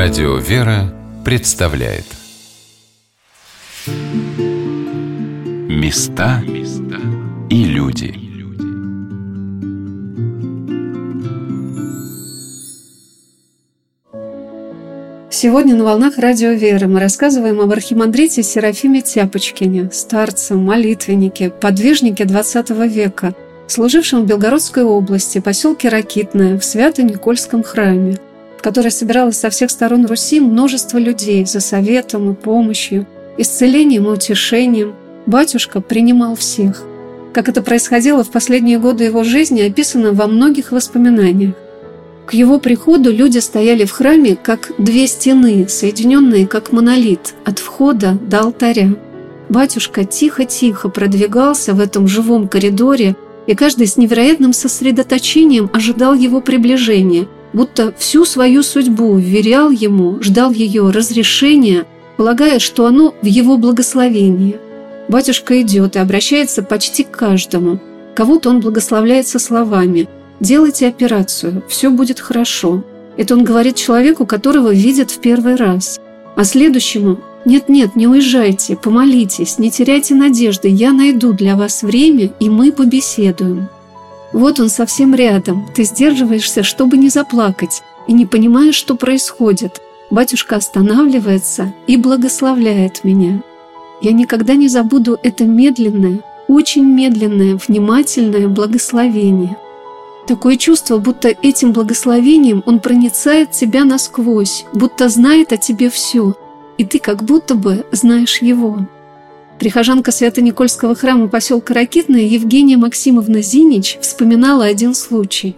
Радио «Вера» представляет. Места и люди. Сегодня на волнах Радио Веры мы рассказываем об архимандрите Серафиме Тяпочкине, старце, молитвеннике, подвижнике XX века, служившем в Белгородской области, поселке Ракитное, в Свято-Никольском храме – в которой собиралось со всех сторон Руси множество людей за советом и помощью, исцелением и утешением. Батюшка принимал всех. Как это происходило в последние годы его жизни, описано во многих воспоминаниях. К его приходу люди стояли в храме как две стены, соединенные как монолит, от входа до алтаря. Батюшка тихо-тихо продвигался в этом живом коридоре, и каждый с невероятным сосредоточением ожидал его приближения – будто всю свою судьбу вверял ему, ждал ее разрешения, полагая, что оно в его благословении. Батюшка идет и обращается почти к каждому. Кого-то он благословляется словами «Делайте операцию, все будет хорошо». Это он говорит человеку, которого видит в первый раз. А следующему «Нет-нет, не уезжайте, помолитесь, не теряйте надежды, я найду для вас время, и мы побеседуем». Вот он совсем рядом. Ты сдерживаешься, чтобы не заплакать, и не понимаешь, что происходит. Батюшка останавливается и благословляет меня. Я никогда не забуду это медленное, очень медленное, внимательное благословение. Такое чувство, будто этим благословением он проницает тебя насквозь, будто знает о тебе все, и ты как будто бы знаешь его. Прихожанка Свято-Никольского храма поселка Ракитная Евгения Максимовна Зинич вспоминала один случай.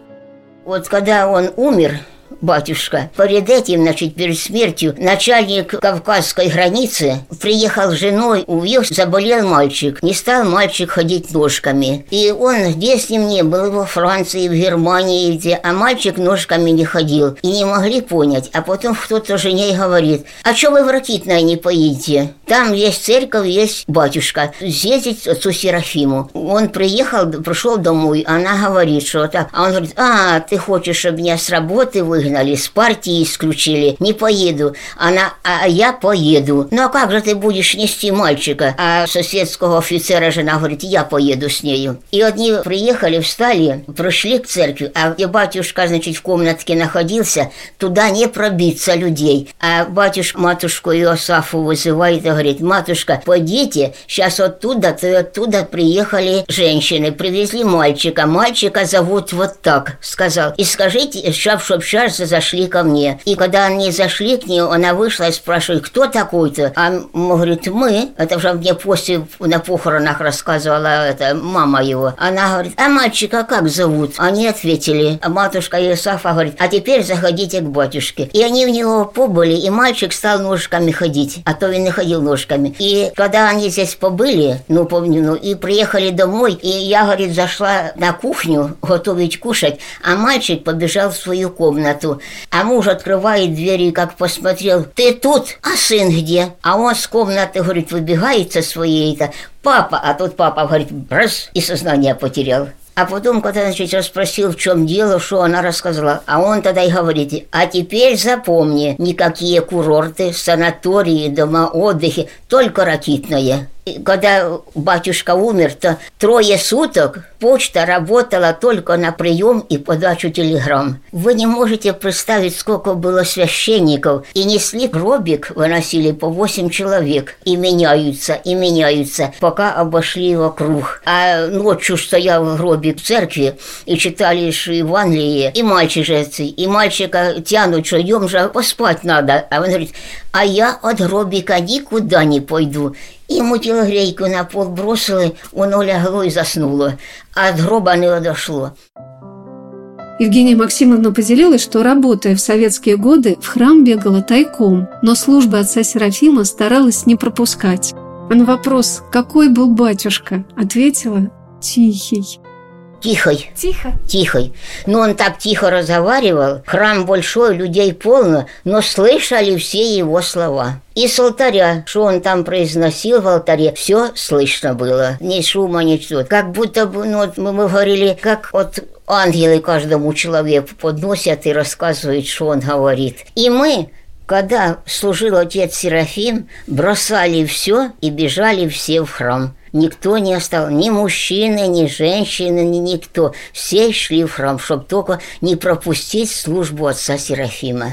Вот когда он умер, батюшка. Перед этим, значит, перед смертью, начальник кавказской границы приехал с женой, увез, заболел мальчик. Не стал мальчик ходить ножками. И он, где с ним не был, во Франции, в Германии, где, а мальчик ножками не ходил. И не могли понять. А потом кто-то жене говорит, а что вы в Ракитное не поедете? Там есть церковь, есть батюшка. Съездить отцу Серафиму. Он приехал, пришел домой, она говорит, что так. А он говорит, а, ты хочешь, чтобы меня с работы выгнали? Выгнали, с партии исключили, не поеду. Она, а я поеду. Ну а как же ты будешь нести мальчика? А соседского офицера жена говорит, я поеду с нею. И одни приехали, встали, пришли к церкви, а где батюшка, значит, в комнатке находился, туда не пробиться людей. А батюшка матушку Иосафу вызывает и говорит, матушка, пойдите, сейчас оттуда-то оттуда приехали женщины, привезли мальчика. Мальчика зовут вот так, сказал. И скажите, чтоб, чтоб сейчас зашли ко мне. И когда они зашли к ней, она вышла и спрашивает, кто такой-то? А он говорит, мы. Это уже мне после на похоронах рассказывала эта мама его. Она говорит, а мальчика как зовут? Они ответили. А матушка Исафа говорит, а теперь заходите к батюшке. И они в него побыли, и мальчик стал ножками ходить, а то он не ходил ножками. И когда они здесь побыли, ну, помню, ну, и приехали домой, и я, говорит, зашла на кухню готовить кушать, а мальчик побежал в свою комнату комнату, а муж открывает двери и как посмотрел, ты тут, а сын где? А он с комнаты, говорит, выбегает со своей-то, папа, а тут папа, говорит, раз, и сознание потерял. А потом, когда, значит, расспросил, в чем дело, что она рассказала, а он тогда и говорит, а теперь запомни, никакие курорты, санатории, дома отдыха, только ракитное когда батюшка умер, то трое суток почта работала только на прием и подачу телеграмм. Вы не можете представить, сколько было священников. И несли гробик, выносили по восемь человек. И меняются, и меняются, пока обошли вокруг. А ночью стоял гробик в церкви, и читали Евангелие, и мальчик же, и мальчика тянут, что идем же поспать надо. А он говорит, а я от гробика никуда не пойду. Ему телогрейку на пол бросили, воно лягло и заснуло, а от гроба не одошло. Евгения Максимовна поделилась, что, работая в советские годы, в храм бегала тайком, но службы отца Серафима старалась не пропускать. А на вопрос «Какой был батюшка?» ответила «Тихий». Тихой. Тихо? Тихой. Но он так тихо разговаривал, храм большой, людей полно, но слышали все его слова. И с алтаря, что он там произносил в алтаре, все слышно было. Ни шума, ничего. Как будто бы, ну, мы, мы говорили, как вот ангелы каждому человеку подносят и рассказывают, что он говорит. И мы Когда служил отец Серафим, бросали все и бежали все в храм. Никто не остался, ни мужчины, ни женщины, ни никто. Все шли в храм, чтобы только не пропустить службу отца Серафима.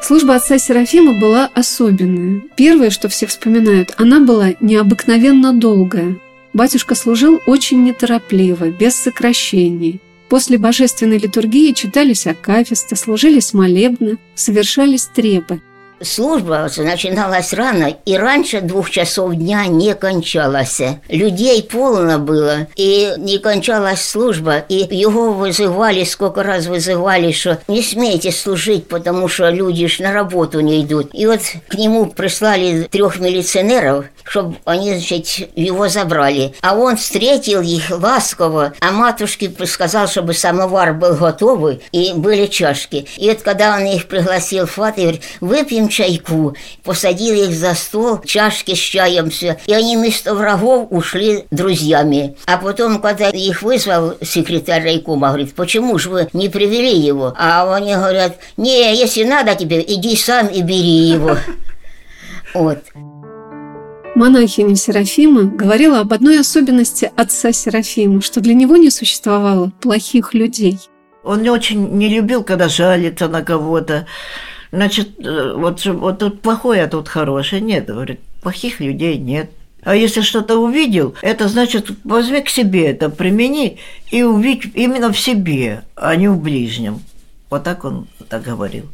Служба отца Серафима была особенная. Первое, что все вспоминают, она была необыкновенно долгая. Батюшка служил очень неторопливо, без сокращений. После божественной литургии читались акафисты, служились молебны, совершались требы – Служба начиналась рано, и раньше двух часов дня не кончалась. Людей полно было, и не кончалась служба, и его вызывали, сколько раз вызывали, что не смейте служить, потому что люди ж на работу не идут. И вот к нему прислали трех милиционеров, чтобы они, значит, его забрали. А он встретил их ласково, а матушке сказал, чтобы самовар был готовый, и были чашки. И вот когда он их пригласил в фат, говорит, выпьем им чайку, посадил их за стол, чашки с чаем все, и они вместо врагов ушли друзьями. А потом, когда их вызвал секретарь райкома, говорит, почему же вы не привели его? А они говорят, не, если надо тебе, иди сам и бери его. Вот. Монахиня Серафима говорила об одной особенности отца Серафима, что для него не существовало плохих людей. Он не очень не любил, когда жалится на кого-то. Значит, э, вот, вот тут плохое, а тут хорошее. Нет, говорит, плохих людей нет. А если что-то увидел, это значит, возьми к себе это, примени и увидь именно в себе, а не в ближнем. Вот так он так говорил.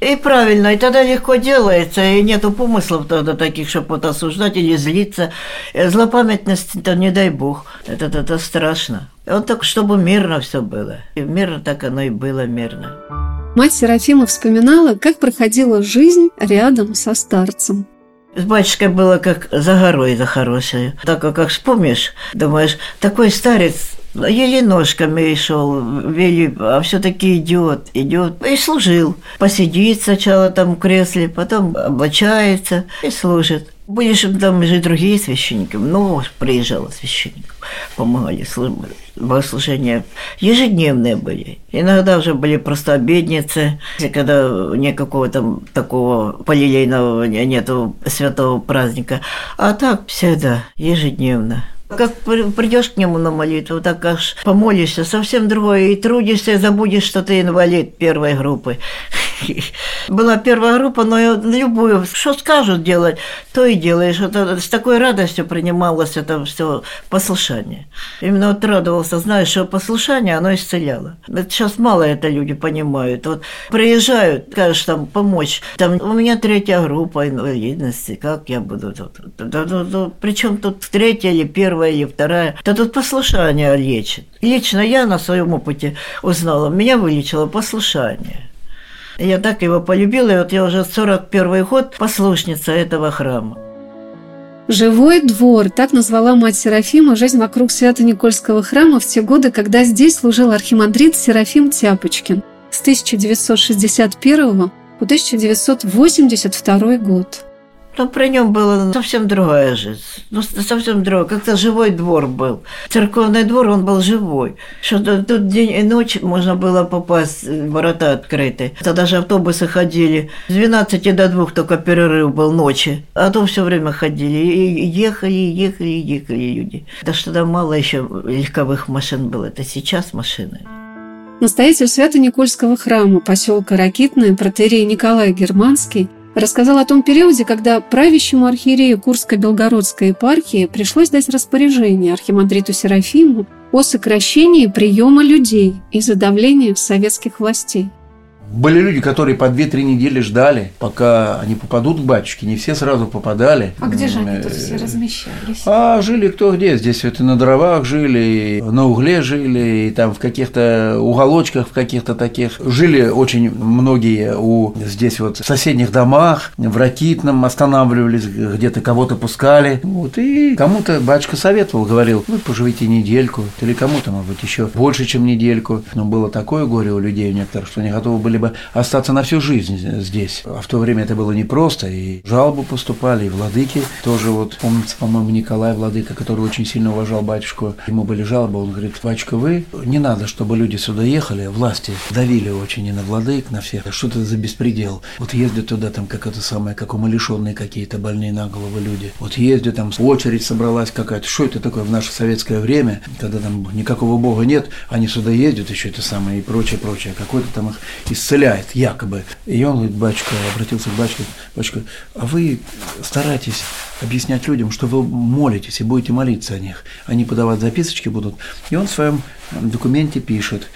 И правильно, и тогда легко делается, и нету помыслов тогда таких, чтобы вот осуждать или злиться. Э, злопамятность, это не дай бог, это, это, это страшно. Он так, чтобы мирно все было. И мирно так оно и было мирно. Мать Серафима вспоминала, как проходила жизнь рядом со старцем. С батюшкой было как за горой за хорошей. Так как вспомнишь, думаешь, такой старец еле ножками шел, вели, а все-таки идет, идет. И служил. Посидит сначала там в кресле, потом облачается и служит. Будешь там же другие священники, много приезжало священников, помогали, богослужения ежедневные были. Иногда уже были просто обедницы, когда никакого там такого полилейного нету святого праздника. А так всегда, ежедневно. Как придешь к нему на молитву, так аж помолишься, совсем другое. И трудишься, и забудешь, что ты инвалид первой группы. Была первая группа, но любую, что скажут делать, то и делаешь. Это, с такой радостью принималось это все послушание. Именно вот радовался, знаешь, что послушание, оно исцеляло. Это сейчас мало это люди понимают. Вот приезжают, скажешь, там, помочь. Там, у меня третья группа инвалидности, как я буду тут? Причем тут третья или первая или вторая. Да тут послушание лечит. Лично я на своем опыте узнала, меня вылечило послушание. Я так его полюбила, и вот я уже 41 год послушница этого храма. «Живой двор» – так назвала мать Серафима жизнь вокруг Свято-Никольского храма в те годы, когда здесь служил архимандрит Серафим Тяпочкин с 1961 по 1982 год. Но при нем была совсем другая жизнь. Ну, совсем другая. Как-то живой двор был. Церковный двор, он был живой. Что тут день и ночь можно было попасть, ворота открыты. Тогда же автобусы ходили. С 12 до 2 только перерыв был ночи. А то все время ходили. И ехали, ехали, ехали люди. Да что там мало еще легковых машин было. Это сейчас машины. Настоятель Свято-Никольского храма поселка Ракитное, протерей Николай Германский, рассказал о том периоде, когда правящему архиерею Курско-Белгородской епархии пришлось дать распоряжение архимандриту Серафиму о сокращении приема людей из-за давления советских властей. Были люди, которые по 2-3 недели ждали, пока они попадут к батюшке. Не все сразу попадали. А где же они тут все размещались? А жили кто где. Здесь это на дровах жили, на угле жили, и там в каких-то уголочках, в каких-то таких. Жили очень многие у здесь вот в соседних домах, в Ракитном останавливались, где-то кого-то пускали. Вот, и кому-то батюшка советовал, говорил, вы поживите недельку, или кому-то, может быть, еще больше, чем недельку. Но было такое горе у людей у некоторых, что они готовы были могли бы остаться на всю жизнь здесь. А в то время это было непросто, и жалобы поступали, и владыки тоже вот, помните, по-моему, Николай Владыка, который очень сильно уважал батюшку, ему были жалобы, он говорит, батюшка, вы, не надо, чтобы люди сюда ехали, власти давили очень и на владык, на всех, что это за беспредел. Вот ездят туда там как это самое, как умалишенные какие-то больные на голову люди. Вот ездят там, очередь собралась какая-то, что это такое в наше советское время, когда там никакого бога нет, они сюда ездят еще это самое и прочее, прочее, какой-то там их исцеляет, якобы. И он говорит, батюшка, обратился к батюшке, батюшка, а вы старайтесь объяснять людям, что вы молитесь и будете молиться о них. Они подавать записочки будут. И он в своем документе пишет,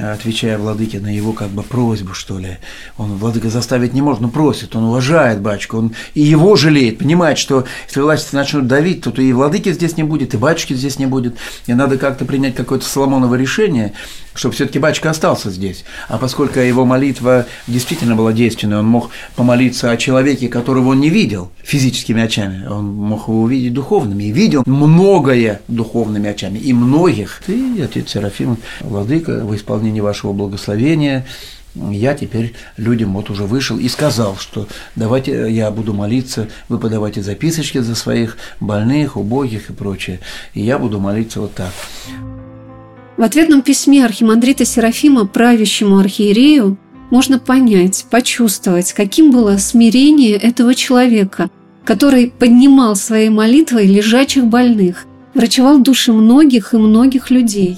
отвечая владыке на его как бы просьбу, что ли. Он владыка заставить не может, но просит, он уважает батюшку, он и его жалеет, понимает, что если власти начнут давить, то, то и владыки здесь не будет, и батюшки здесь не будет. И надо как-то принять какое-то Соломоново решение, чтобы все-таки батюшка остался здесь. А поскольку его молитва действительно была действенной, он мог помолиться о человеке, которого он не видел физическими очами, он мог его увидеть духовными, и видел многое духовными очами, и многих. Ты, отец Серафим, владыка, в исполнении вашего благословения, я теперь людям вот уже вышел и сказал, что давайте я буду молиться, вы подавайте записочки за своих больных, убогих и прочее, и я буду молиться вот так. В ответном письме архимандрита Серафима правящему архиерею можно понять, почувствовать, каким было смирение этого человека, который поднимал своей молитвой лежачих больных, врачевал души многих и многих людей.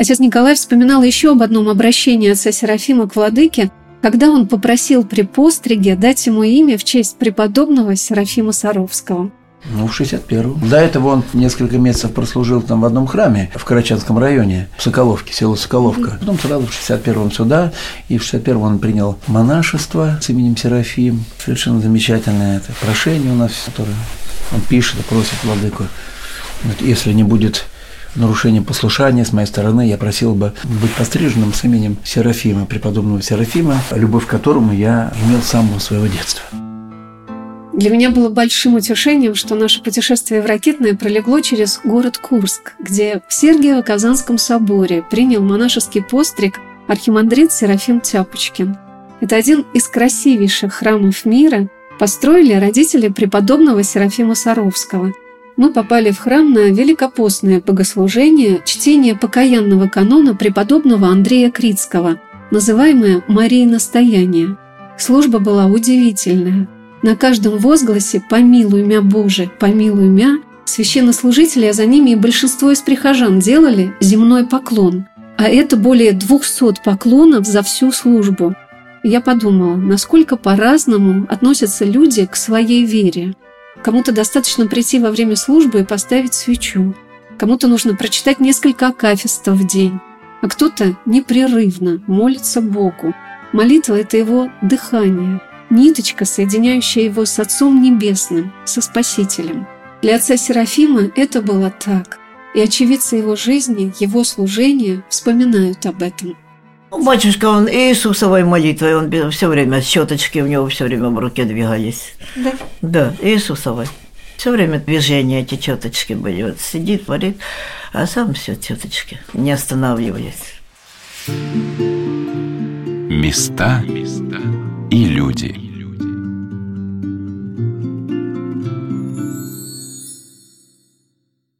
Отец Николай вспоминал еще об одном обращении отца Серафима к владыке, когда он попросил при постриге дать ему имя в честь преподобного Серафима Саровского. Ну, в 61-м. До этого он несколько месяцев прослужил там в одном храме в Карачанском районе, в Соколовке, село Соколовка. Потом сразу в 61-м сюда, и в 61-м он принял монашество с именем Серафим. Совершенно замечательное это прошение у нас, которое он пишет и просит владыку. Вот, если не будет нарушением послушания с моей стороны, я просил бы быть постриженным с именем Серафима, преподобного Серафима, любовь к которому я имел с самого своего детства. Для меня было большим утешением, что наше путешествие в Ракетное пролегло через город Курск, где в Сергиево-Казанском соборе принял монашеский постриг архимандрит Серафим Тяпочкин. Это один из красивейших храмов мира, построили родители преподобного Серафима Саровского – мы попали в храм на великопостное богослужение, чтение покаянного канона преподобного Андрея Критского, называемое «Мария настояние». Служба была удивительная. На каждом возгласе «Помилуй мя, Боже, помилуй мя» священнослужители, а за ними и большинство из прихожан делали земной поклон. А это более 200 поклонов за всю службу. Я подумала, насколько по-разному относятся люди к своей вере – Кому-то достаточно прийти во время службы и поставить свечу. Кому-то нужно прочитать несколько акафистов в день. А кто-то непрерывно молится Богу. Молитва – это его дыхание, ниточка, соединяющая его с Отцом Небесным, со Спасителем. Для отца Серафима это было так. И очевидцы его жизни, его служения вспоминают об этом. Батюшка, он Иисусовой молитвой, он все время, щеточки у него все время в руке двигались. Да? Да, Иисусовой. Все время движения эти четочки были. Вот сидит, варит, а сам все четочки, не останавливаясь. Места и люди.